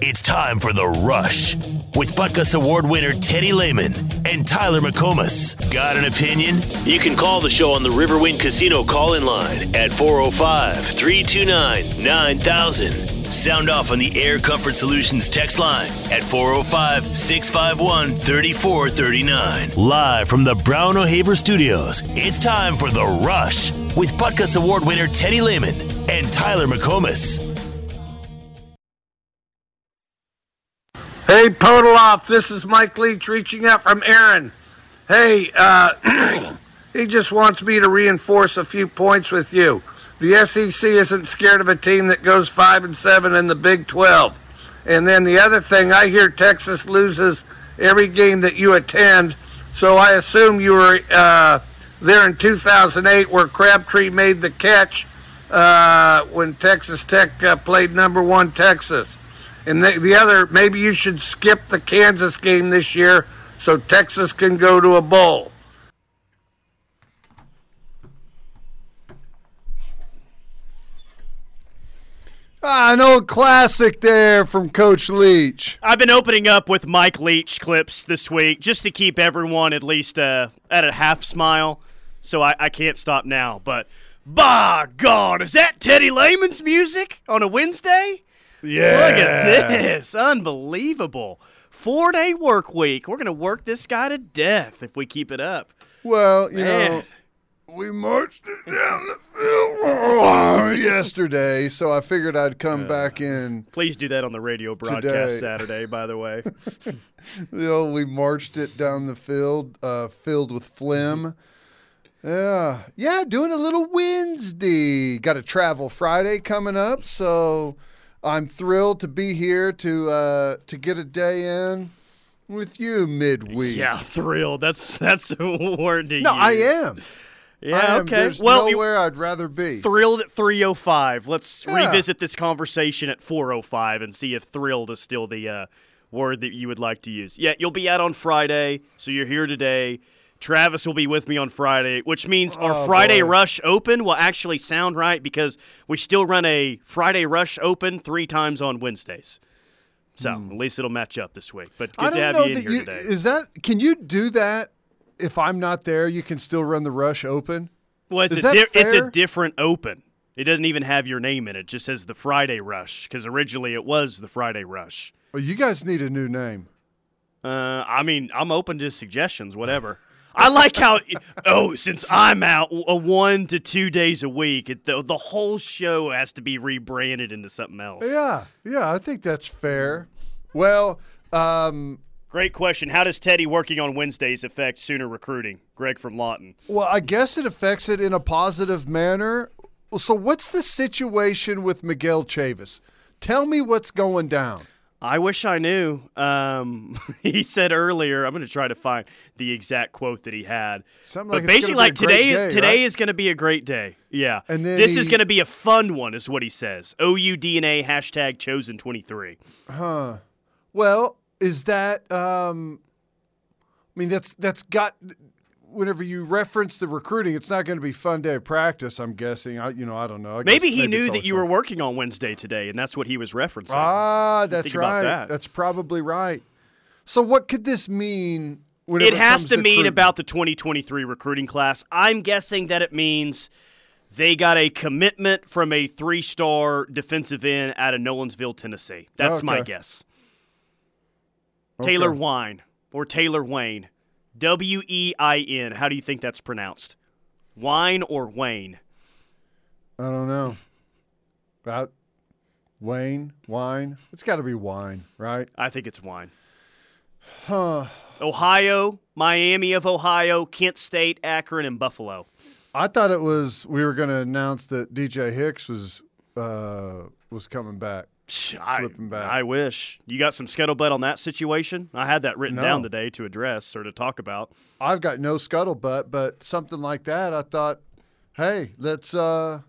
It's time for The Rush with Butkus Award winner Teddy Lehman and Tyler McComas. Got an opinion? You can call the show on the Riverwind Casino call in line at 405 329 9000. Sound off on the Air Comfort Solutions text line at 405 651 3439. Live from the Brown O'Haver Studios, it's time for The Rush with Butkus Award winner Teddy Lehman and Tyler McComas. Hey, Podoloff, this is Mike Leach reaching out from Aaron. Hey, uh, he just wants me to reinforce a few points with you. The SEC isn't scared of a team that goes 5 and 7 in the Big 12. And then the other thing, I hear Texas loses every game that you attend, so I assume you were uh, there in 2008 where Crabtree made the catch uh, when Texas Tech uh, played number one Texas. And the, the other, maybe you should skip the Kansas game this year so Texas can go to a bowl. Ah, an old classic there from Coach Leach. I've been opening up with Mike Leach clips this week just to keep everyone at least uh, at a half smile. So I, I can't stop now. But by God, is that Teddy Lehman's music on a Wednesday? Yeah. Look at this. Unbelievable. Four day work week. We're going to work this guy to death if we keep it up. Well, you Man. know, we marched it down the field yesterday, so I figured I'd come back in. Please do that on the radio broadcast Today. Saturday, by the way. You know, we marched it down the field, uh, filled with phlegm. Yeah, yeah, doing a little Wednesday. Got a travel Friday coming up, so I'm thrilled to be here to uh, to get a day in with you midweek. yeah, thrilled. That's that's a word to no, use. I am. Yeah, I am. okay. There's well, nowhere I'd rather be. Thrilled at 305. Let's Yeah. revisit this conversation at 405 and see if thrilled is still the uh, word that you would like to use. Yeah, you'll be out on Friday, so you're here today. Travis will be with me on Friday, which means our Oh, Friday boy. Rush Open will actually sound right because we still run a Friday Rush Open three times on Wednesdays. So at least it'll match up this week. But Hmm. Good to have know you in here you today. is that. Can you do that if I'm not there? You can still run the rush open. Well, it's a di- it's a different open. It doesn't even have your name in it. It just says the Friday Rush because originally it was the Friday Rush. Well, you guys need a new name. Uh, I mean, I'm open to suggestions, whatever. I like how oh, since I'm out a one to two days a week, it, the the whole show has to be rebranded into something else. Yeah, yeah, I think that's fair. Well, um, Great question. How does Teddy working on Wednesdays affect Sooner recruiting? Greg from Lawton. well, I guess it affects it in a positive manner. So, what's the situation with Miguel Chavis? Tell me what's going down. I wish I knew. Um, he said earlier. I'm going to try to find the exact quote that he had. Something but like basically, like today day, is today right? is going to be a great day. Yeah, And then this is going to be a fun one, is what he says. O U D N A hashtag chosen twenty three. Huh. Well, is that um I mean that's that's got whenever you reference the recruiting, it's not going to be fun day of practice, I'm guessing. I you know, I don't know. I guess Maybe he knew that you fun. were working on Wednesday today, and that's what he was referencing. Ah, that's right. that. That's probably right. So what could this mean it has comes to mean recruiting? about the 2023 recruiting class. I'm guessing that it means they got a commitment from a three-star defensive end out of Nolensville, Tennessee. That's my Okay. guess. Taylor Okay. Wine or Taylor Wayne. W E I N. How do you think that's pronounced? Wine or Wayne? I don't know. About Wayne, wine. It's got to be wine, right? I think it's Wine. Huh. Ohio, Miami of Ohio, Kent State, Akron, and Buffalo. I thought it was we were going to announce that DJ Hicks was uh was coming back. I. I wish. You got some scuttlebutt on that situation? I had that written No. down today to address or to talk about. I've got no scuttlebutt, but something like that, I thought, hey, let's uh,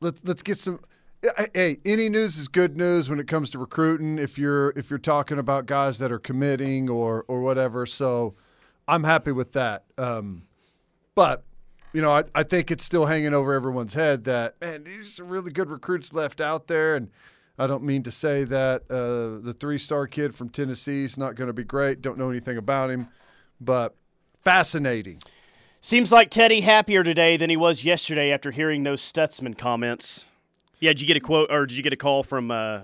let's let's get some. Hey, any news is good news when it comes to recruiting. If you're if you're talking about guys that are committing or or whatever, so I'm happy with that. Um, but you know, I, I think it's still hanging over everyone's head that man, there's some really good recruits left out there, and I don't mean to say that uh, the three-star kid from Tennessee is not going to be great. Don't know anything about him, but fascinating. Seems like Teddy happier today than he was yesterday after hearing those Stutsman comments. Yeah, did you get a quote or did you get a call from uh,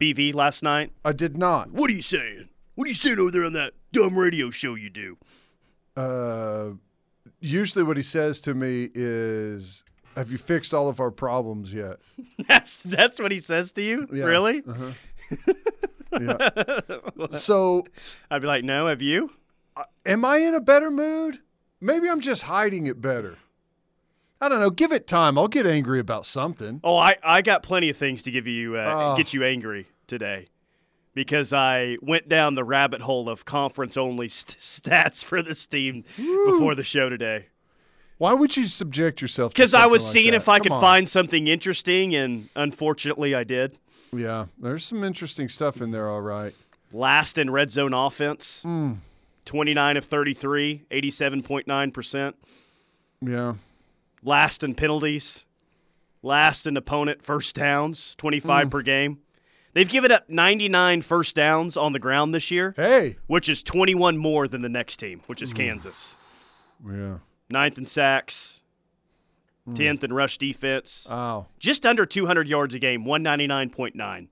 BV last night? I did not. What are you saying? What are you saying over there on that dumb radio show you do? Uh, usually, what he says to me is, "Have you fixed all of our problems yet?" That's that's what he says to you? Yeah. Really? Uh-huh. Yeah. so, I'd be like, "No, have you?" Uh, am I in a better mood? Maybe I'm just hiding it better. I don't know. Give it time. I'll get angry about something. Oh, I, I got plenty of things to give you uh, Oh. get you angry today because I went down the rabbit hole of conference only st- stats for this team before the show today. Why would you subject yourself? to Because I was like seeing that? if I Come could on. find something interesting, and unfortunately, I did. Yeah, there's some interesting stuff in there. All right. Last in red zone offense, Hmm. 29 of 33, 87.9%. Yeah. Last in penalties, last in opponent first downs, 25 per game. They've given up 99 first downs on the ground this year, Hey. which is 21 more than the next team, which is Kansas. Yeah. Ninth in sacks, 10th in rush defense. Wow. Just under 200 yards a game, 199.9.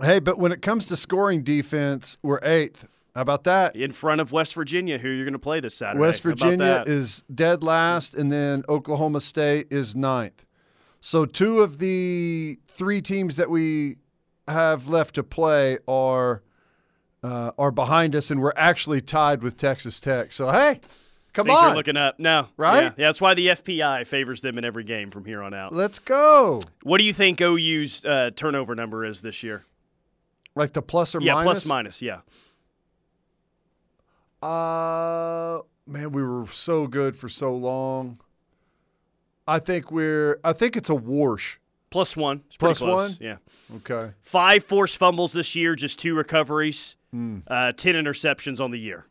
Hey, but when it comes to scoring defense, we're eighth. How about that? In front of West Virginia, who you're going to play this Saturday. West Virginia is dead last, and then Oklahoma State is ninth. So two of the three teams that we have left to play are uh, are behind us, and we're actually tied with Texas Tech. So hey, come Things on, are looking up. No. Right? Yeah. yeah, that's why the FPI favors them in every game from here on out. let's go. What do you think OU's uh, turnover number is this year? Like the plus or yeah, minus. plus minus. Yeah. Uh, man, we were so good for so long. I think we're. I think it's a wash. Plus one. It's Plus close. one? Yeah. Okay. Five forced fumbles this year, just two recoveries, Hmm. uh, 10 interceptions on the year.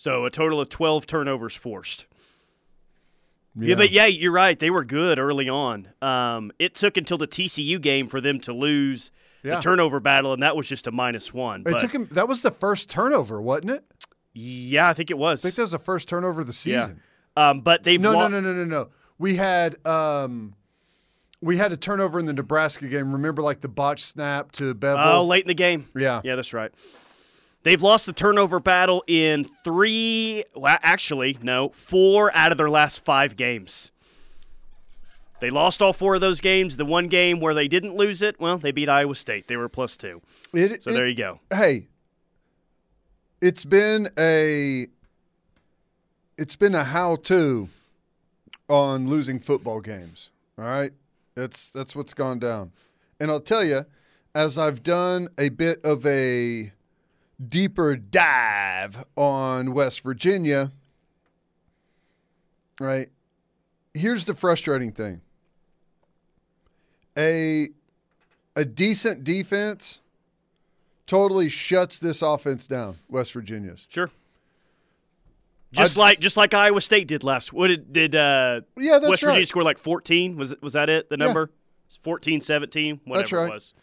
So a total of 12 turnovers forced. Yeah. but yeah, you're right. They were good early on. Um, it took until the TCU game for them to lose Yeah. the turnover battle, and that was just a minus one. It took him. That was the first turnover, wasn't it? yeah, I think it was. I think that was the first turnover of the yeah. season. Um, but they've No, lo- no, no, no, no, no. We had um, we had a turnover in the Nebraska game. Remember, like the botch snap to Bevel. Oh, late in the game. Yeah. Yeah, that's right. They've lost the turnover battle in three, well, actually, no, four out of their last five games. They lost all four of those games. The one game where they didn't lose it, well, they beat Iowa State. They were plus two. It- So it- there you go. hey, it's been a it's been a how-to on losing football games. All right, that's that's what's gone down, and I'll tell you, as I've done a bit of a deeper dive on West Virginia. Right, here's the frustrating thing. A a decent defense totally shuts this offense down. West Virginia's. Sure. Just just- like just like Iowa State did last. What did did uh, Yeah, that's West Virginia right. score like 14? Was it was that it? The Yeah. number? 14, 17, whatever right. it was.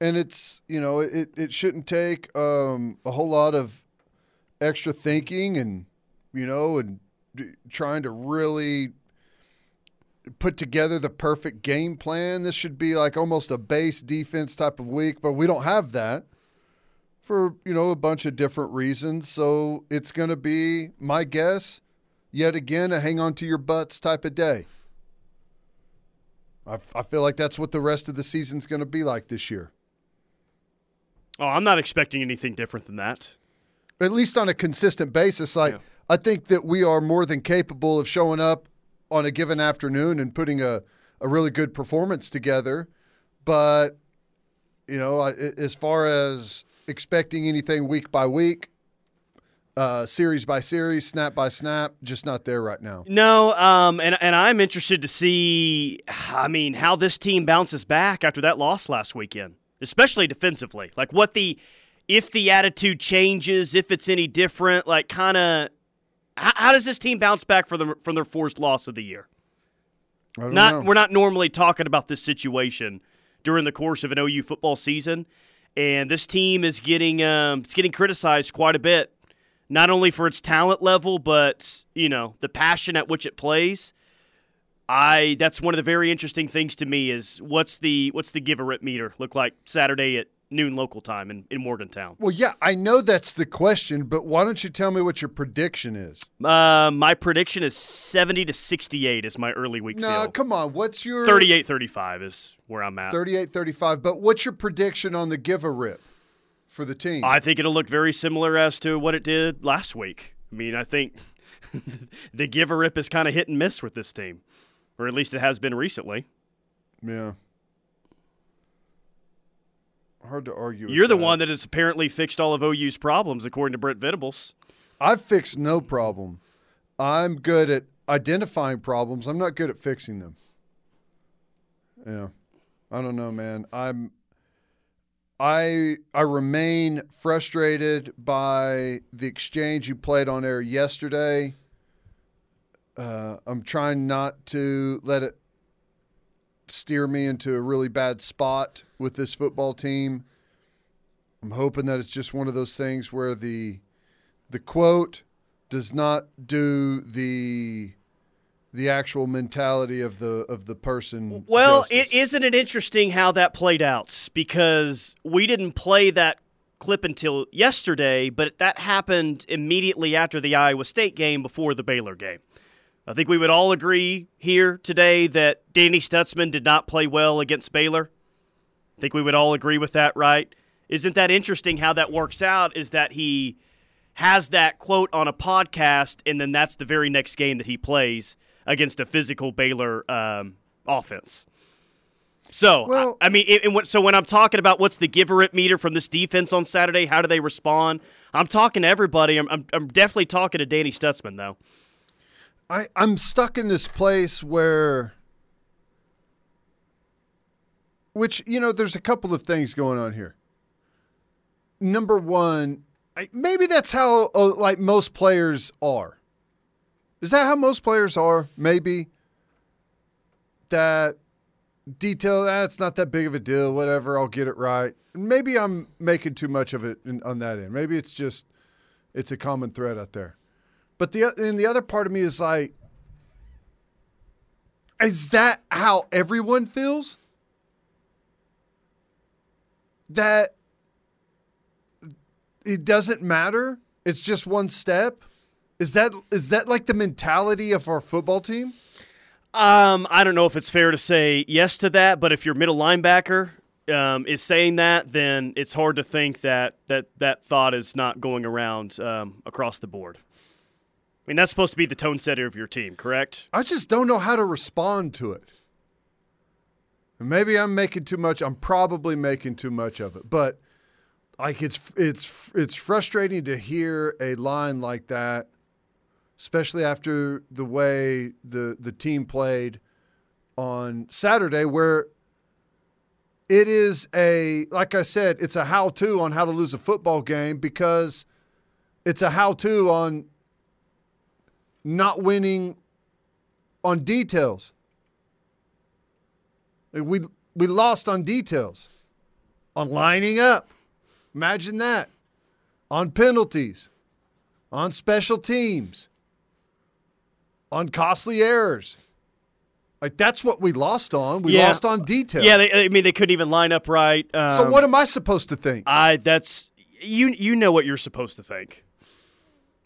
And it's you know it it shouldn't take um, a whole lot of extra thinking and you know and trying to really put together the perfect game plan. This should be like almost a base defense type of week, but we don't have that for you know a bunch of different reasons. So it's going to be my guess yet again a hang on to your butts type of day. I, I feel like that's what the rest of the season's going to be like this year, Oh, I'm not expecting anything different than that. at least on a consistent basis. Like Yeah. I think that we are more than capable of showing up on a given afternoon and putting a, a really good performance together. But you know, I, as far as expecting anything week by week, uh, series by series, snap by snap, just not there right now. No, um, and and I'm interested to see. I mean, how this team bounces back after that loss last weekend, especially defensively. Like what the, if the attitude changes, if it's any different. Like kind of, how, how does this team bounce back from the from their forced loss of the year? Not know. we're not normally talking about this situation during the course of an OU football season, and this team is getting um, it's getting criticized quite a bit, not only for its talent level, but you know the passion at which it plays. I that's one of the very interesting things to me is what's the what's the give a rip meter look like Saturday at noon local time in, in Morgantown. Well, yeah, I know that's the question, but why don't you tell me what your prediction is? Uh, my prediction is 70 to 68 is my early week No, come on. What's your 38 35 is where I'm at. 38 35. But what's your prediction on the give a rip for the team? I think it'll look very similar as to what it did last week. I mean, I think the give a rip is kind of hit and miss with this team, or at least it has been recently. yeah. Hard to argue. You're the that. one that has apparently fixed all of OU's problems, according to Brent Venables. I've fixed no problem. I'm good at identifying problems. I'm not good at fixing them. Yeah. I don't know, man. I'm I I remain frustrated by the exchange you played on air yesterday. Uh, I'm trying not to let it steer me into a really bad spot with this football team. I'm hoping that it's just one of those things where the the quote does not do the the actual mentality of the of the person. Well, it, isn't it interesting how that played out? Because we didn't play that clip until yesterday, but that happened immediately after the Iowa State game before the Baylor game. I think we would all agree here today that Danny Stutsman did not play well against Baylor. I think we would all agree with that, right? Isn't that interesting how that works out? Is that he has that quote on a podcast, and then that's the very next game that he plays against a physical Baylor um, offense. So, Well- I, I mean, it, and what, so when I'm talking about what's the give a rip meter from this defense on Saturday, how do they respond? I'm talking to everybody. I'm, I'm, I'm definitely talking to Danny Stutsman, though. I, I'm stuck in this place where, which, you know, there's a couple of things going on here. Number one, I, maybe that's how, uh, like, most players are. Is that how most players are? Maybe. That detail, that's not that big of a deal, whatever, I'll get it right. Maybe I'm making too much of it in, on that end. Maybe it's just, it's a common thread out there. But the and the other part of me is like, is that how everyone feels? That it doesn't matter. It's just one step. Is that is that like the mentality of our football team? Um, I don't know if it's fair to say yes to that, but if your middle linebacker um, is saying that, then it's hard to think that that, that thought is not going around um, across the board. I mean, that's supposed to be the tone setter of your team, correct? I just don't know how to respond to it. Maybe I'm making too much. I'm probably making too much of it, but like it's it's it's frustrating to hear a line like that, especially after the way the the team played on Saturday, where it is a like I said, it's a how-to on how to lose a football game because it's a how-to on not winning on details. Like, We we lost on details, on lining up. Imagine that. On penalties, on special teams, on costly errors. Like that's what we lost on. We Yeah. lost on details. Yeah, they, I mean, they couldn't even line up right. Um, so what am I supposed to think? I that's you. You know what you're supposed to think.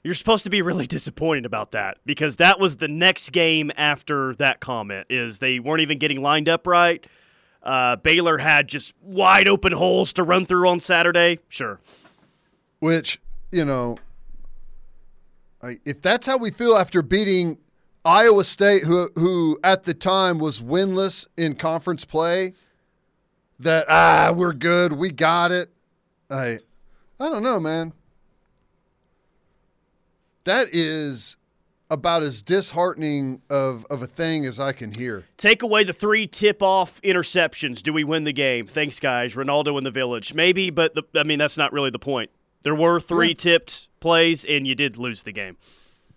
You're supposed to be really disappointed about that because that was the next game after that comment. Is they weren't even getting lined up right. Uh, Baylor had just wide open holes to run through on Saturday. Sure. Which, you know, if that's how we feel after beating Iowa State, who who at the time was winless in conference play, that ah, we're good, we got it. I I don't know, man. That is about as disheartening of, of a thing as I can hear. Take away the three tip off interceptions. Do we win the game? Thanks, guys. Ronaldo in the village. Maybe, but the, I mean, that's not really the point. There were three tipped plays, and you did lose the game.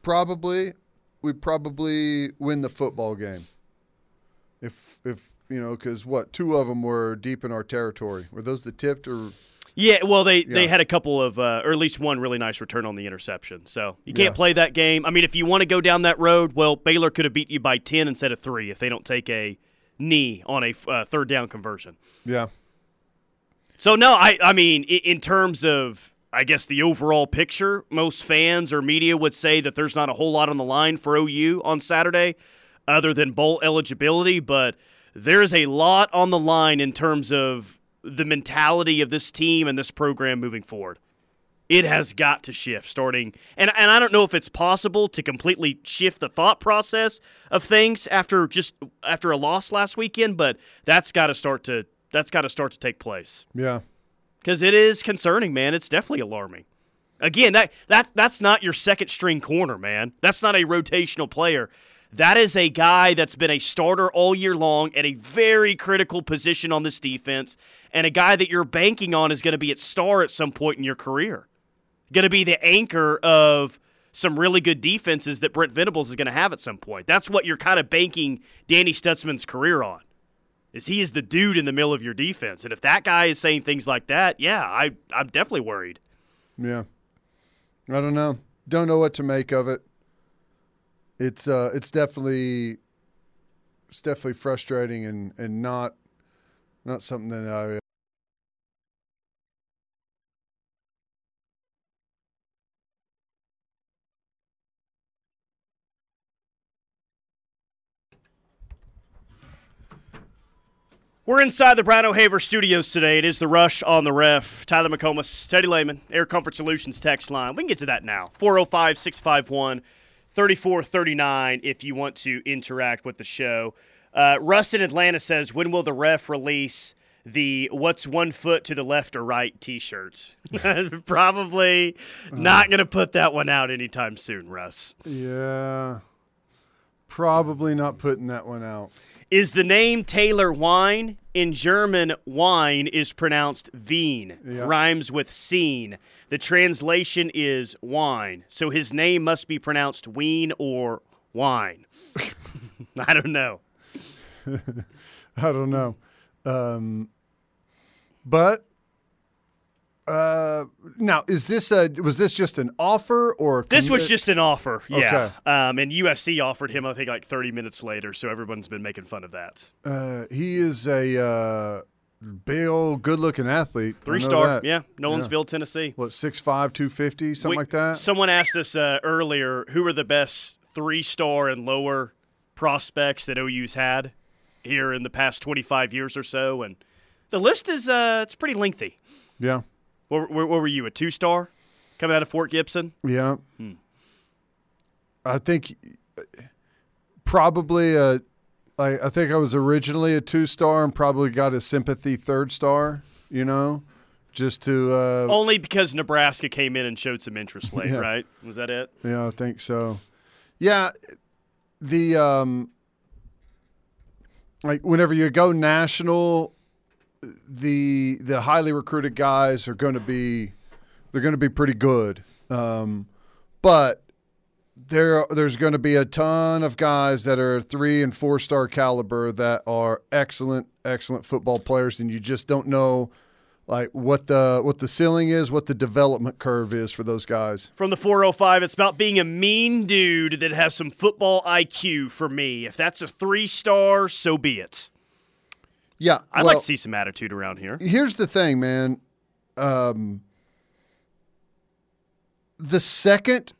Probably we probably win the football game. If if you know, because what two of them were deep in our territory. Were those the tipped or? Yeah, well, they, they had a couple of, uh, or at least one really nice return on the interception. So you can't Yeah. play that game. I mean, if you want to go down that road, well, Baylor could have beat you by 10 instead of 3 if they don't take a knee on a uh, third down conversion. Yeah. So, no, I, I mean, in terms of, I guess, the overall picture, most fans or media would say that there's not a whole lot on the line for OU on Saturday other than bowl eligibility, but there's a lot on the line in terms of the mentality of this team and this program moving forward. It has got to shift starting, and and I don't know if it's possible to completely shift the thought process of things after just after a loss last weekend, but that's got to start to that's got to start to take place Yeah. because it is concerning, man. It's definitely alarming. Again, that that that's not your second string corner, man. That's not a rotational player. That is a guy that's been a starter all year long at a very critical position on this defense, and a guy that you're banking on is going to be at star at some point in your career. Going to be the anchor of some really good defenses that Brent Venables is going to have at some point. That's what you're kind of banking Danny Stutsman's career on is he is the dude in the middle of your defense. And if that guy is saying things like that, yeah, I I'm definitely worried. Yeah. I don't know. Don't know what to make of it. It's uh it's definitely it's definitely frustrating and and not not something that I We're inside the Brown O'Haver studios today. It is the rush on the ref. Tyler McComas, Teddy Lehman, Air Comfort Solutions text line. We can get to that now. 405 651 3439 if you want to interact with the show. Uh, Russ in Atlanta says, When will the ref release the What's One Foot to the Left or Right t shirts? Probably not going to put that one out anytime soon, Russ. Yeah. Probably not putting that one out. Is the name Taylor Wine? In German, wine is pronounced Wien, Yeah. rhymes with scene. The translation is wine. So his name must be pronounced Wien or wine. I don't know. I don't know. Um, but uh, now, is this a was this just an offer or This was just an offer, yeah. Okay. Um, and USC offered him, I think, like 30 minutes later. So everyone's been making fun of that. Uh, he is a uh, big old good looking athlete. Three star, that. yeah. Nolensville, Tennessee. What six five two fifty something We- like that? Someone asked us uh, earlier who are the best three star and lower prospects that OU's had here in the past 25 years or so, and the list is uh, it's pretty lengthy. yeah, What, what, what were you, a two star coming out of Fort Gibson? yeah. Hmm. I think probably a. I, I think I was originally a two star and probably got a sympathy third star. You know, just to. Uh, Only because Nebraska came in and showed some interest late, Yeah. right? Was that it? Yeah, I think so. Yeah, the um, like whenever you go national, the the highly recruited guys are going to be they're going to be pretty good. Um, but there there's going to be a ton of guys that are three and four star caliber that are excellent excellent football players, and you just don't know like what the what the ceiling is, what the development curve is for those guys. From the 405, it's about being a mean dude that has some football IQ for me. If that's a three star, so be it. Yeah, I'd well, like to see some attitude around here. here's the thing, man. Um, the second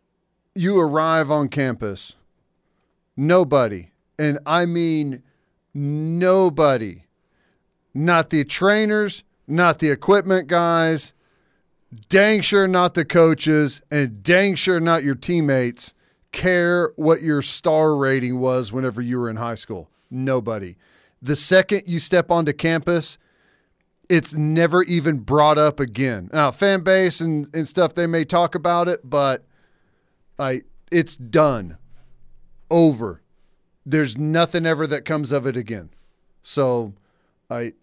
you arrive on campus, nobody, and I mean nobody, not the trainers, not the equipment guys, dang sure not the coaches, and dang sure not your teammates care what your star rating was whenever you were in high school. Nobody. The second you step onto campus, it's never even brought up again. Now, fan base and, and stuff, they may talk about it, but I it's done. Over. There's nothing ever that comes of it again. So I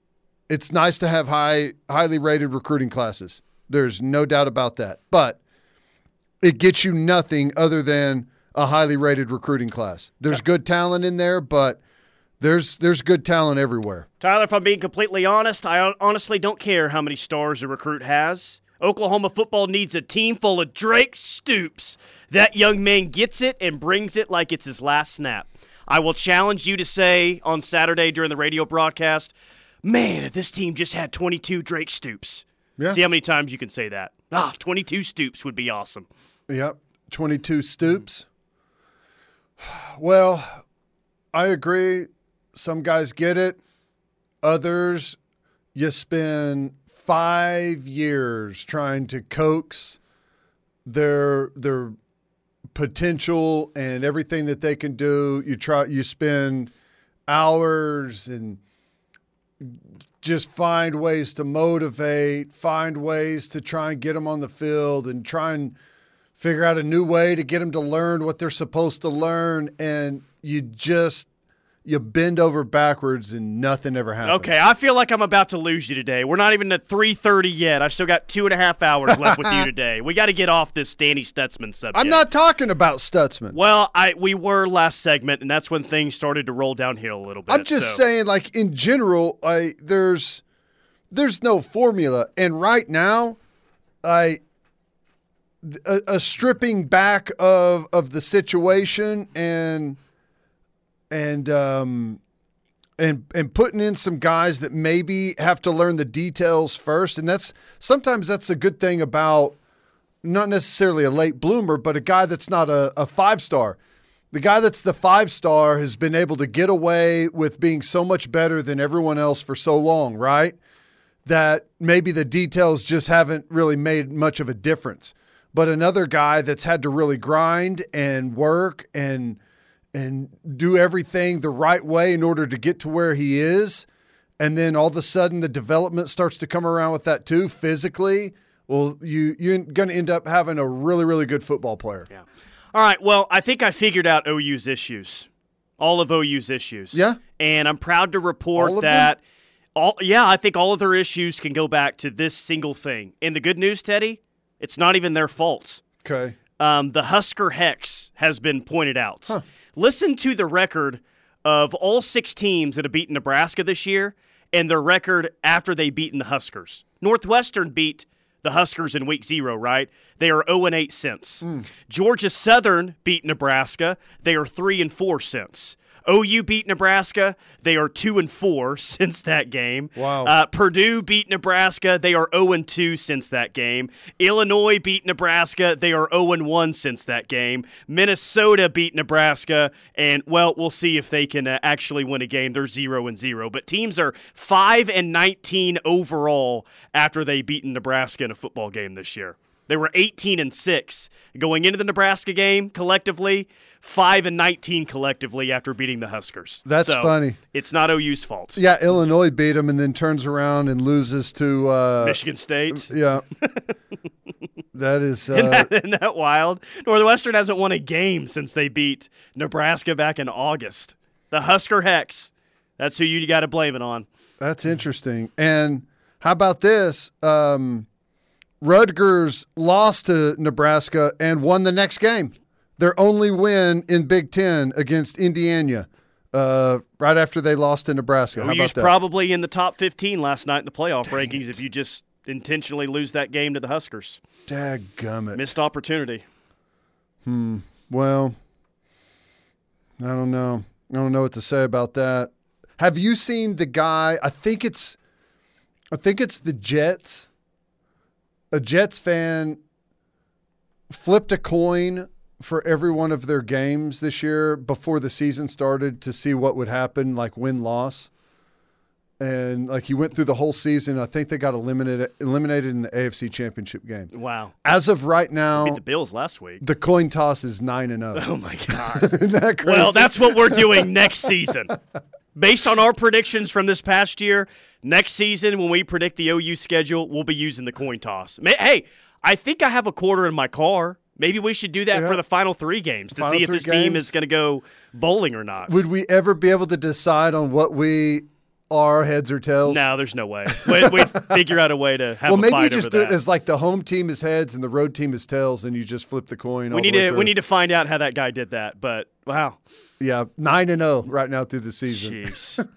it's nice to have high highly rated recruiting classes. There's no doubt about that. But it gets you nothing other than a highly rated recruiting class. There's good talent in there, but there's there's good talent everywhere. Tyler, if I'm being completely honest, I honestly don't care how many stars a recruit has. Oklahoma football needs a team full of Drake Stoops. That young man gets it and brings it like it's his last snap. I will challenge you to say on Saturday during the radio broadcast, man, if this team just had 22 Drake Stoops. Yeah. See how many times you can say that. Ah, 22 Stoops would be awesome. Yep. 22 Stoops. Well, I agree. Some guys get it. Others, you spend five years trying to coax their their potential and everything that they can do. You try you spend hours and just find ways to motivate, find ways to try and get them on the field and try and figure out a new way to get them to learn what they're supposed to learn and you just you bend over backwards and nothing ever happens. Okay, I feel like I'm about to lose you today. We're not even at 3:30 yet. I still got two and a half hours left with you today. We got to get off this Danny Stutsman subject. I'm not talking about Stutsman. Well, I we were last segment, and that's when things started to roll downhill a little bit. I'm just so. saying, like in general, I there's there's no formula, and right now, I a, a stripping back of of the situation and and um and and putting in some guys that maybe have to learn the details first, and that's sometimes that's a good thing about not necessarily a late bloomer, but a guy that's not a, a five star. The guy that's the five star has been able to get away with being so much better than everyone else for so long, right? That maybe the details just haven't really made much of a difference. But another guy that's had to really grind and work and and do everything the right way in order to get to where he is, and then all of a sudden the development starts to come around with that too physically. Well, you you're going to end up having a really really good football player. Yeah. All right. Well, I think I figured out OU's issues, all of OU's issues. Yeah. And I'm proud to report that. them? All yeah, I think all of their issues can go back to this single thing. And the good news, Teddy, it's not even their fault. Okay. um, the Husker Hex has been pointed out. Listen to the record of all six teams that have beaten Nebraska this year and their record after they beaten the Huskers. Northwestern beat the Huskers in week zero, right? They are 0 and 8 since. Hmm. Georgia Southern beat Nebraska. They are 3 and 4 since. OU beat Nebraska. They are 2 and 4 since that game. Wow. Uh, Purdue beat Nebraska. They are 0 and 2 since that game. Illinois beat Nebraska. They are 0 and 1 since that game. Minnesota beat Nebraska, and well, we'll see if they can uh, actually win a game. They're 0 and 0, but teams are 5 and 19 overall after they beaten Nebraska in a football game this year. They were 18 and 6 going into the Nebraska game collectively, 5 and 19 collectively after beating the Huskers. That's So, funny. It's not OU's fault. Yeah, Illinois beat them and then turns around and loses to uh, Michigan State. Yeah, that is. Isn't Uh, that, isn't that wild? Northwestern hasn't won a game since they beat Nebraska back in August. The Husker Hex. That's who you got to blame it on. that's interesting. And how about this? Um, Rutgers lost to Nebraska and won the next game. Their only win in Big Ten against Indiana, uh, right after they lost to Nebraska. How about probably in the top 15 last night in the playoff rankings if you just intentionally lose that game to the Huskers. Dadgummit. Missed opportunity. Hmm. Well, I don't know. I don't know what to say about that. Have you seen the guy? I think it's, I think it's the Jets. A Jets fan flipped a coin for every one of their games this year before the season started to see what would happen, like win loss. And like he went through the whole season. I think they got eliminated eliminated in the AFC Championship game. Wow. As of right now, Beat the Bills last week. the coin toss is nine and zero. Oh, my God. Isn't that crazy? Well, that's what we're doing next season. Based on our predictions from this past year, next season when we predict the OU schedule, we'll be using the coin toss. Hey, I think I have a quarter in my car. Maybe we should do that Yeah. for the final three games to Final see if this team is going to go bowling or not. Would we ever be able to decide on what we are heads or tails? No, there's no way. We we figure out a way to have. Well, maybe you just do it as like the home team is heads and the road team is tails, and you just flip the coin. we need to through. we need to find out how that guy did that. But wow, yeah, nine and zero right now through the season. jeez.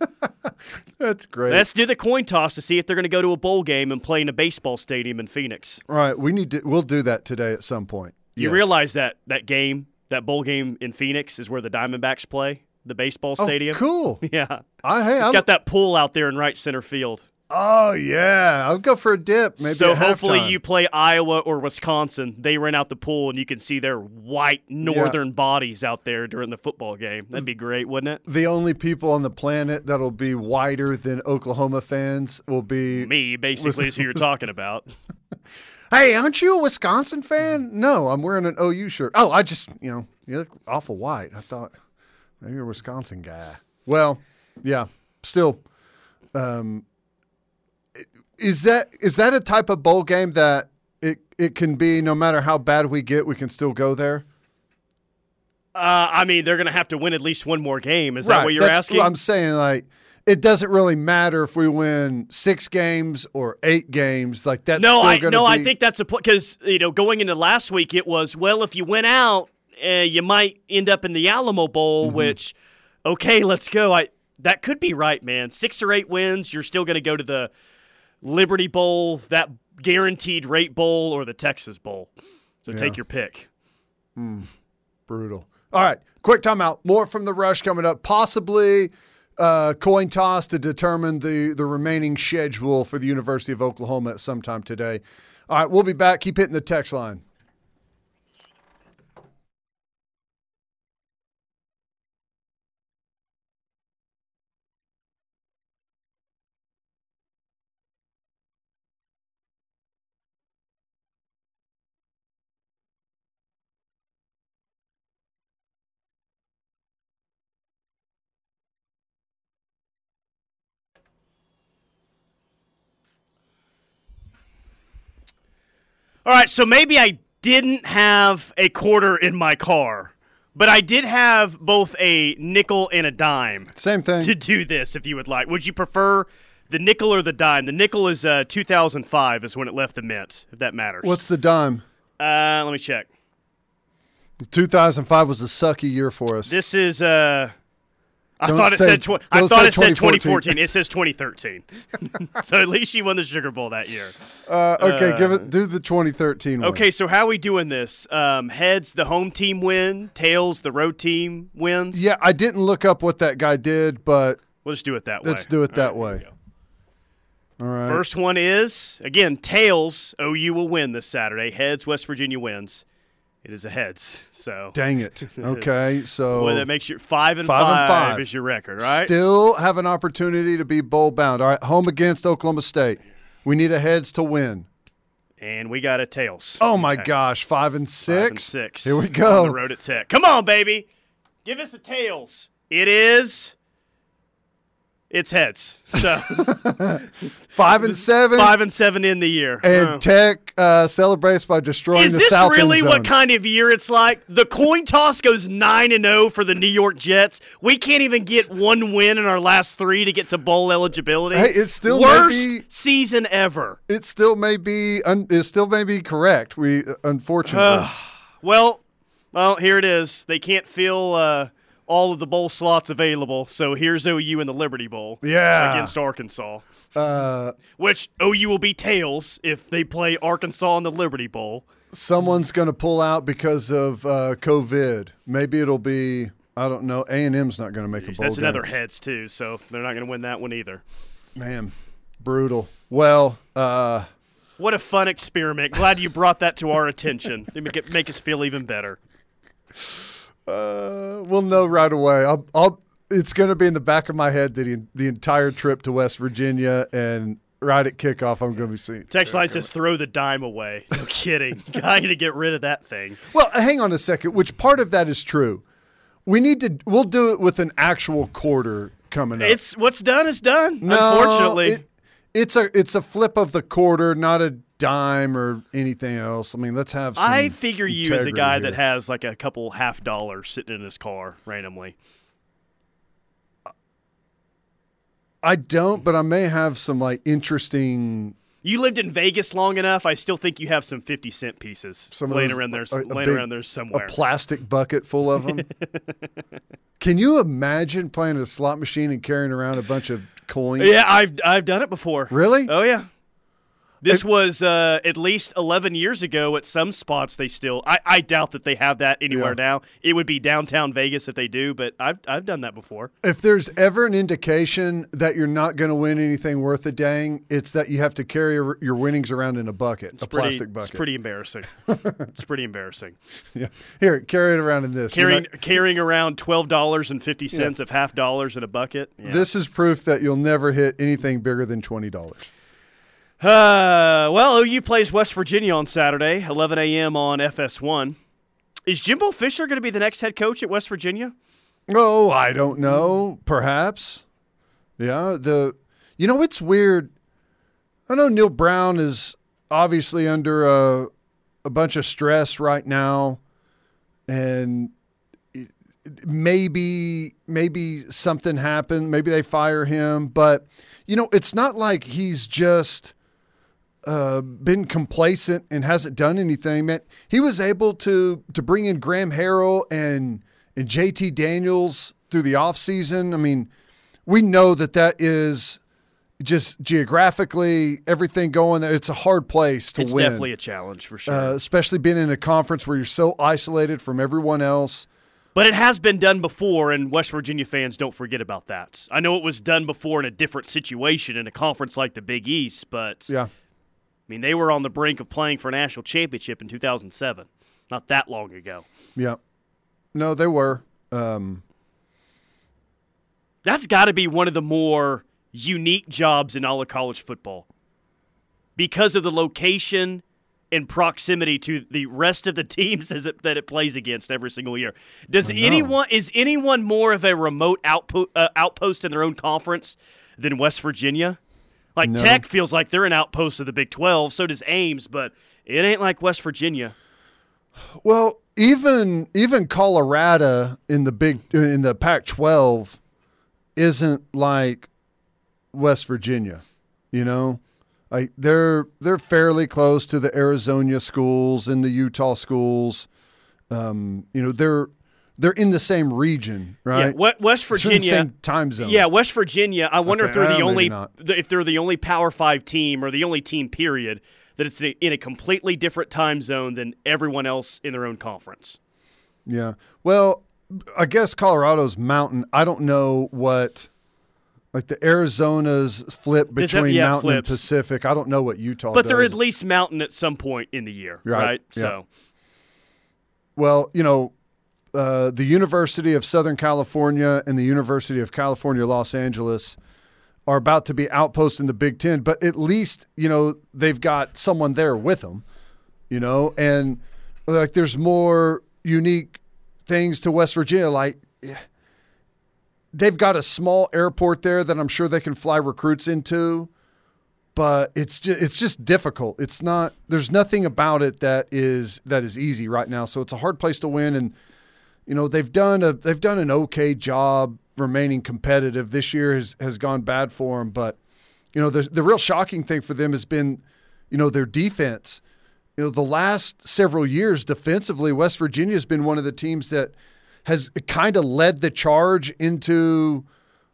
That's great. Let's do the coin toss to see if they're going to go to a bowl game and play in a baseball stadium in Phoenix. All right, we need to. We'll do that today at some point. You Yes. realize that that game, that bowl game in Phoenix, is where the Diamondbacks play, the baseball Oh, stadium. cool. Yeah, I hey, it's I'm, got that pool out there in right center field. oh yeah, I'll go for a dip. Maybe so hopefully halftime. you play Iowa or Wisconsin. They rent out the pool and you can see their white northern bodies out there during the football game. That'd be great, wouldn't it? the only people on the planet that'll be whiter than Oklahoma fans will be Me, basically, is who you're talking about. Hey, aren't you a Wisconsin fan? No, I'm wearing an OU shirt. Oh, I just, you know, you look awful white. I thought maybe you're a Wisconsin guy. Well, yeah, still. Um, is that is that a type of bowl game that it it can be no matter how bad we get, we can still go there? Uh, I mean, they're going to have to win at least one more game. Is that what you're that's asking? I'm saying like it doesn't really matter if we win six games or eight games. Like that's no, I no, I think that's a point because you know going into last week it was well if you went out uh, you might end up in the Alamo Bowl, Mm-hmm. which okay, let's go. I that could be right, man. Six or eight wins, you're still going to go to the Liberty Bowl, that guaranteed rate bowl, or the Texas Bowl. So take your pick. Brutal. All right, quick timeout. More from the rush coming up. Possibly uh, coin toss to determine the the remaining schedule for the University of Oklahoma at some time today. All right, we'll be back. Keep hitting the text line. All right, so maybe I didn't have a quarter in my car, but I did have both a nickel and a dime. Same thing. to do this if you would like. Would you prefer the nickel or the dime? The nickel is uh, 2005 is when it left the mint, if that matters. What's the dime? uh, let me check. 2005 was a sucky year for us. This is uh I Don't thought it say- said tw- I thought it said 2014. 2014. It says 2013. so at least she won the Sugar Bowl that year. Uh, okay, give it. Do the 2013 one. Okay, so how are we doing this? Um, heads, the home team win. Tails, the road team wins. Yeah, I didn't look up what that guy did, but We'll just do it that way. let's do it All that right, way. all right. First one is again tails. OU will win this Saturday. Heads. West Virginia wins. It is a heads. So Dang it. Okay, so well, that makes you five and Five five, and five. is your record, right? Still have an opportunity to be bowl bound. All right, home against Oklahoma State. We need a heads to win. and we got a tails. Oh my Okay. gosh, five and six. Five and six. Here we On go. the road at Tech. Come on, baby. Give us a tails. It is. It's heads. So Five and seven. five and seven in the year. and Oh. Tech uh, celebrates by destroying Is the this South really end what kind of year it's like? The coin toss goes nine and zero for the New York Jets. We can't even get one win in our last three to get to bowl eligibility. Hey, it still worst be- season ever. It still may be. Un- it still may be correct. We unfortunately. Well, well, here it is. They can't feel. uh, all of the bowl slots available, so here's OU in the Liberty Bowl Yeah. against Arkansas. uh, Which OU will be tails if they play Arkansas in the Liberty Bowl. someone's going to pull out because of uh, COVID. Maybe it'll be. I don't know. A and M's not going to make a bowl. That's game. another heads too, so they're not going to win that one either. man. Brutal. Well, uh, What a fun experiment! Glad you brought that to our attention. Make, it, make us feel even better. Uh, we'll know right away. I'll. I'll it's going to be in the back of my head that the, the entire trip to West Virginia and right at kickoff, I'm going to be seeing. Text line says, "Throw the dime away." No kidding. Got to get rid of that thing. Well, hang on a second. Which part of that is true? We need to. We'll do it with an actual quarter coming up. It's what's done is done. No, unfortunately, it- it's a it's a flip of the quarter, not a dime or anything else. I mean, let's have. Some I figure you as a guy here. that has like a couple half dollars sitting in his car randomly. I don't, but I may have some like interesting You lived in Vegas long enough. I still think you have some fifty cent pieces some laying those- around there, a- a laying big- around there somewhere. a plastic bucket full of them. Can you imagine playing a slot machine and carrying around a bunch of coins? yeah, I've I've done it before. Really? Oh yeah. This was uh, at least 11 years ago. At some spots, they still. I, I doubt that they have that anywhere Yeah. now. It would be downtown Vegas if they do, but I've I've done that before. If there's ever an indication that you're not going to win anything worth a dang, it's that you have to carry your your winnings around in a bucket, a Pretty- plastic bucket. It's pretty embarrassing. it's pretty embarrassing. yeah. Here, carry it around in this. Carrying not- carrying around twelve dollars and fifty cents of half dollars in a bucket. Yeah. This is proof that you'll never hit anything bigger than twenty dollars. Uh, well, OU plays West Virginia on Saturday, 11 a.m. on FS1. Is Jimbo Fisher going to be the next head coach at West Virginia? Oh, I don't know. Perhaps. Yeah. The you know it's weird. I know Neal Brown is obviously under a a bunch of stress right now, and maybe maybe something happened. Maybe they fire him, but you know it's not like he's just uh, been complacent and hasn't done anything. Man, he was able to to bring in Graham Harrell and and JT Daniels through the offseason. I mean, we know that that is just geographically everything going there. It's a hard place to It's win, It's definitely a challenge for sure. uh, especially being in a conference where you're so isolated from everyone else. but it has been done before, and West Virginia fans don't forget about that. I know it was done before in a different situation in a conference like the Big East, but Yeah. I mean, they were on the brink of playing for a national championship in 2007, not that long ago. Yeah. No, they were. Um, That's got to be one of the more unique jobs in all of college football because of the location and proximity to the rest of the teams it, that it plays against every single year. Does anyone is anyone more of a remote outpost, uh, outpost in their own conference than West Virginia? Like No. Tech feels like they're an outpost of the Big 12, so does Ames, but it ain't like West Virginia. Well, even even Colorado in the big in the Pac-12 isn't like West Virginia, you know. Like they're they're fairly close to the Arizona schools and the Utah schools. Um, you know, they're they're in the same region, right? we- West It's in the Virginia same time zone. Yeah, West Virginia. I wonder if they're the only if they're the only Power Five team or the only team period that it's in a completely different time zone than everyone else in their own conference. Yeah. Well, I guess Colorado's mountain. I don't know what like the Arizona's flip Does that- between yeah, mountain and. Pacific. I don't know what Utah But they're at least mountain at some point in the year, Right, right? yeah. So well, you know, uh, the University of Southern California and the University of California, Los Angeles are about to be outposts in the Big Ten, but at least, you know, they've got someone there with them, you know, and like there's more unique things to West Virginia. Like they've got a small airport there that I'm sure they can fly recruits into, but it's just, it's just difficult. It's not there's nothing about it that is that is easy right now. So it's a hard place to win and you know, they've done a they've done an okay job remaining competitive. This year has has gone bad for them, but you know, the the real shocking thing for them has been, you know, their defense. You know, the last several years defensively, West Virginia has been one of the teams that has kind of led the charge into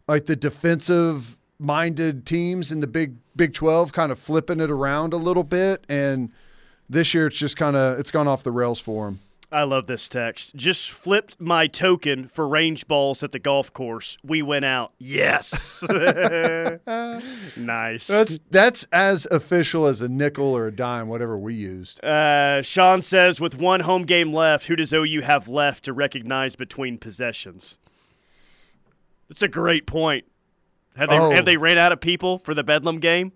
like the defensive minded teams in the big Big 12 kind of flipping it around a little bit and this year it's just kind of it's gone off the rails for them. I love this text. Just flipped my token for range balls at the golf course. We went out. Yes. nice. That's that's as official as a nickel or a dime, whatever we used. Uh, Sean says, with one home game left, who does OU have left to recognize between possessions? That's a great point. Have they Oh. have they ran out of people for the Bedlam game?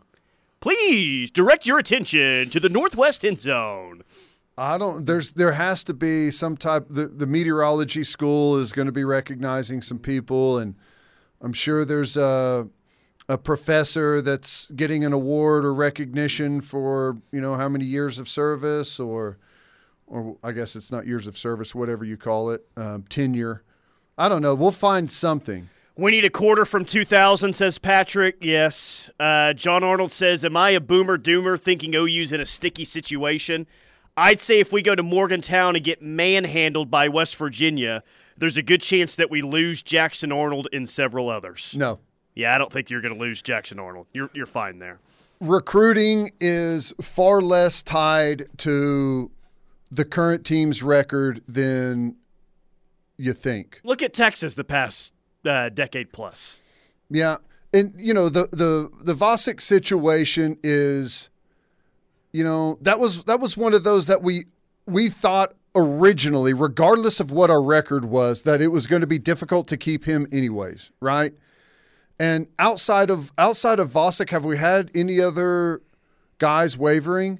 Please direct your attention to the Northwest end zone. I don't. There's there has to be some type. The, the meteorology school is going to be recognizing some people, and I'm sure there's a a professor that's getting an award or recognition for you know how many years of service, or or I guess it's not years of service, whatever you call it, um, tenure. I don't know. We'll find something. We need a quarter from 2000, says Patrick. Yes. Uh, John Arnold says, Am I a boomer doomer thinking OU's in a sticky situation? I'd say if we go to Morgantown and get manhandled by West Virginia, there's a good chance that we lose Jackson Arnold and several others. No. Yeah, I don't think you're going to lose Jackson Arnold. You're, you're fine there. Recruiting is far less tied to the current team's record than you think. Look at Texas the past uh, decade plus. Yeah, and you know the the the Vosick situation is, you know that was that was one of those that we we thought originally, regardless of what our record was, that it was going to be difficult to keep him anyways, right? And outside of outside of Vosick, have we had any other guys wavering?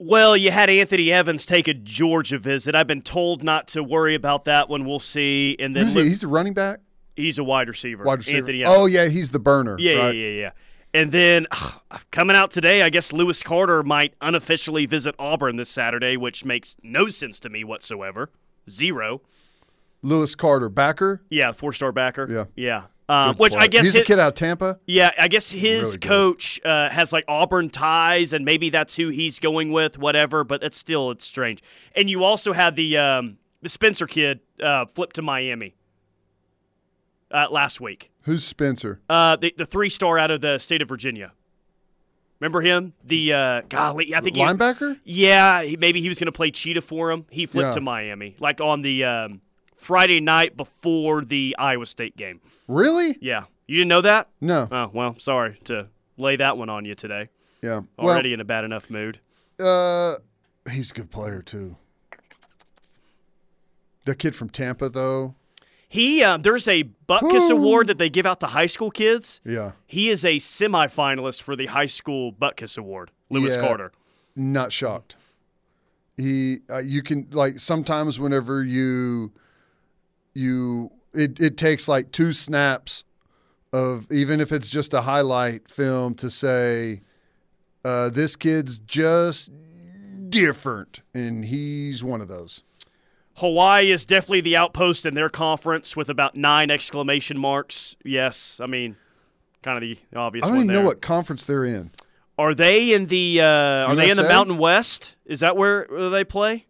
Well, you had Anthony Evans take a Georgia visit. I've been told not to worry about that one. We'll see. And then he? He's a running back. He's a wide receiver. Wide receiver. Anthony oh, Evans. Oh yeah, he's the burner. Yeah, right? yeah, yeah, yeah. And then uh, coming out today, I guess Lewis Carter might unofficially visit Auburn this Saturday, which makes no sense to me whatsoever. Zero. Lewis Carter, backer. Yeah, four star backer. Yeah. Yeah. Um, which. I guess he's his- a kid out of Tampa. Yeah, I guess his Really coach uh, has like Auburn ties, and maybe that's who he's going with, whatever. But it's still it's strange. And you also had the um, the Spencer kid uh, flip to Miami uh, last week. Who's Spencer? Uh, the the three star out of the state of Virginia. Remember him? The uh, golly, I think he, Linebacker. yeah, he, maybe he was going to play cheetah for him. He flipped Yeah. to Miami, like on the um, Friday night before the Iowa State game. Really? Yeah, you didn't know that? No. Oh well, sorry to lay that one on you today. Yeah. Already in a bad enough mood. Well, uh, he's a good player too. The kid from Tampa, though. He um, there's a Butkus. Award that they give out to high school kids. Yeah. He is a semifinalist for the high school Butkus Award. Lewis Yeah. Carter. Not shocked. He, uh, you can like sometimes whenever you, you, it, it takes like two snaps of even if it's just a highlight film to say, uh, this kid's just different, and he's one of those. Hawaii is definitely the outpost in their conference with about nine exclamation marks. Yes, I mean, kind of the obvious I don't one even there. know what conference they're in. Are they in the uh, Are they in the Mountain West? Is that where, they play?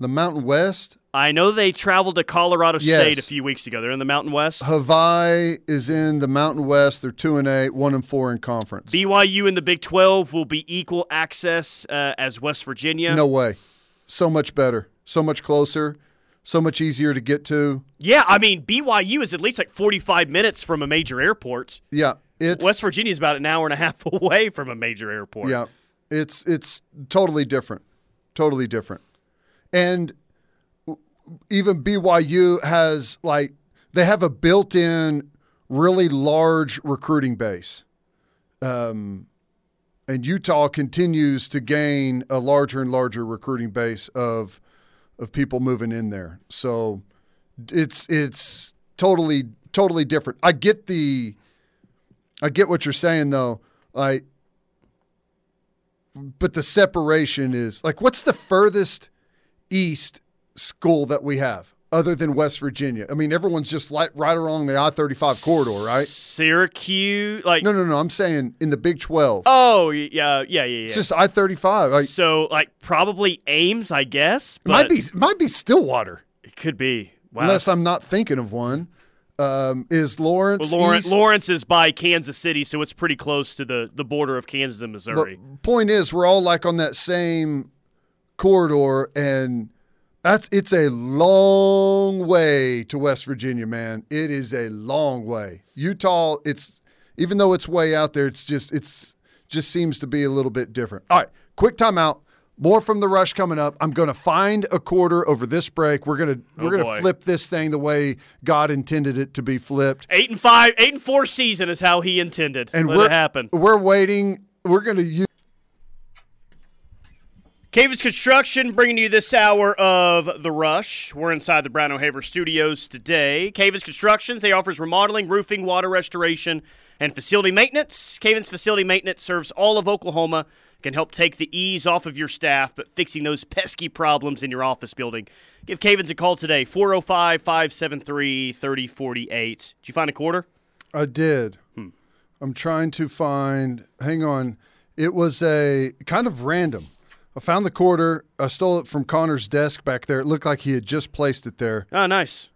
The Mountain West. I know they traveled to Colorado State Yes. a few weeks ago. They're in the Mountain West. Hawaii is in the Mountain West. They're two and eight, one and four in conference. BYU in the Big 12 will be equal access uh, as West Virginia. No way. So much better. So much closer. So much easier to get to. Yeah, I mean BYU is at least like 45 minutes from a major airport. Yeah, it's West Virginia is about an hour and a half away from a major airport. yeah, it's it's totally different. Totally different. And even BYU has like they have a built-in really large recruiting base. Um and Utah continues to gain a larger and larger recruiting base of of people moving in there. So it's it's totally totally different. I get the I get what you're saying though. Like but the separation is like what's the furthest east school that we have other than West Virginia? I mean everyone's just like right along the I-35 corridor, right? Syracuse, like No, no, no. I'm saying in the Big 12. oh yeah, yeah, yeah, yeah. It's just I-35. Like so like probably Ames, I guess. it might be might be Stillwater. It could be. Wow. Unless I'm not thinking of one. Um, is Lawrence well, Lawrence? Lawrence is by Kansas City, so it's pretty close to the, the border of Kansas and But Missouri. point is, we're all like on that same corridor, and that's it's a long way to West Virginia, man. It is a long way. Utah, it's even though it's way out there, it's just it's just seems to be a little bit different. All right, quick timeout. More from the rush coming up. I'm going to find a quarter over this break. We're gonna oh, we're Oh, gonna flip this thing the way God intended it to be flipped. eight and five, eight and four season is how he intended. And Let we're it happen. we're waiting. We're gonna use. Cavis Construction bringing you this hour of The Rush. We're inside the Brown O'Haver studios today. Cavis Constructions, they offers remodeling, roofing, water restoration, and facility maintenance. Cavens Facility Maintenance serves all of Oklahoma, can help take the ease off of your staff, but fixing those pesky problems in your office building. Give Cavens a call today, 405 573 3048. Did you find a quarter? I did. Hmm. I'm trying to find. Hang on. It was a kind of random. I found the quarter. I stole it from Connor's desk back there. It looked like he had just placed it there. Oh, nice.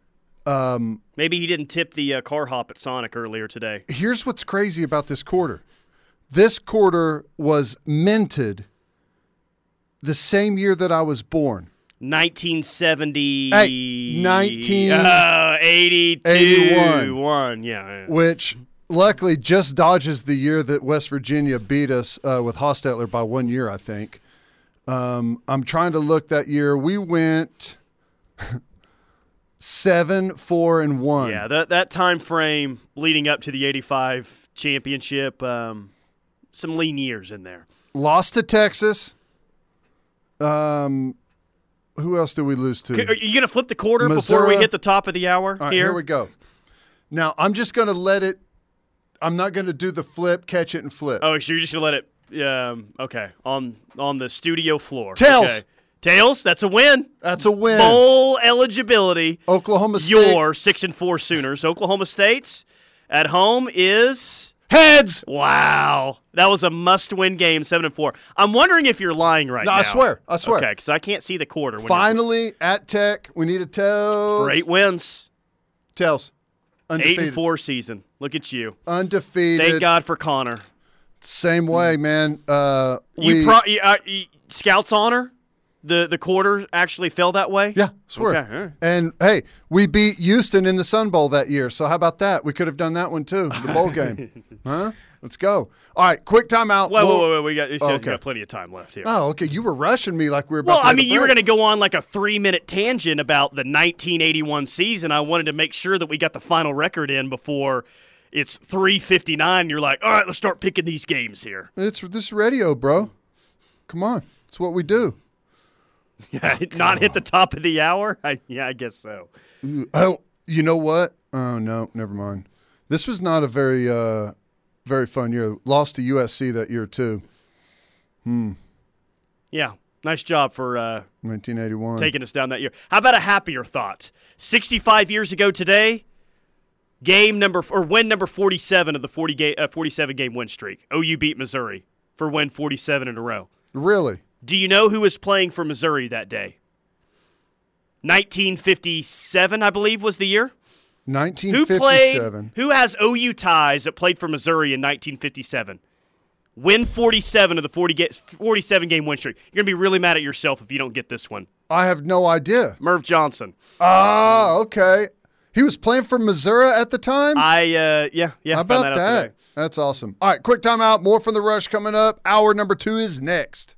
Um, Maybe he didn't tip the uh, car hop at Sonic earlier today. here's what's crazy about this quarter. This quarter was minted the same year that I was born. 1970. Hey, 19 Uh, 82. 81. One, yeah. yeah. which luckily just dodges the year that West Virginia beat us uh, with Hostetler by one year, I think. Um, I'm trying to look that year. We went seven, four, and one. Yeah, that that time frame leading up to the 85 championship, um, some lean years in there. Lost to Texas. Um, who else did we lose to? Are you going to flip the quarter before we hit the top of the hour All right, here? here we go. Now I'm just going to let it. I'm not going to do the flip, catch it, and flip. Oh, so you're just going to let it um, okay, on on the studio floor. Tails. Okay. Tails, that's a win. That's a win. Bowl eligibility. Oklahoma State. Your 6 and 4 Sooners. Oklahoma State's at home is heads. Wow, that was a must-win game, seven and four. I'm wondering if you're lying right No, now. I swear. I swear. Okay, because I can't see the quarter. Finally at Tech, we need a tails. for eight wins, tails. eight Undefeated. and four season. Look at you. Undefeated. Thank God for Connor. Same way, man. Uh, You, pro- uh, Scouts honor. The the quarter actually fell that way. yeah, swear. Okay, right. And hey, we beat Houston in the Sun Bowl that year. So how about that? We could have done that one too. The bowl game, huh? Let's go. All right, quick timeout. Wait, We'll- wait, wait. We got, Oh, okay. got plenty of time left here. Oh, okay. You were rushing me like we were about. Well, I mean, you were going to go on like a three minute tangent about the 1981 season. I wanted to make sure that we got the final record in before it's 3:59. You're like, all right, let's start picking these games here. It's this radio, bro. Come on, it's what we do. Yeah, not hit the top of the hour. I, yeah, I guess so. Oh, you know what? Oh no, never mind. This was not a very, uh, very fun year. Lost to USC that year too, Hmm. Yeah, nice job for uh, 1981. taking us down that year. How about a happier thought? 65 years ago today, game number or win number 47 of the 40 ga- uh, 47 game win streak. OU beat Missouri for win 47 in a row. Really? Do you know who was playing for Missouri that day? 1957, I believe, was the year. 1957. Who played? Who has OU ties that played for Missouri in 1957? Win 47 of the 40 ga- 47 game win streak. You're gonna be really mad at yourself if you don't get this one. I have no idea. Merv Johnson. Ah, okay. He was playing for Missouri at the time. I uh, yeah yeah. How found about that? out that? That's awesome. All right, quick timeout. More from the rush coming up. Hour number two is next.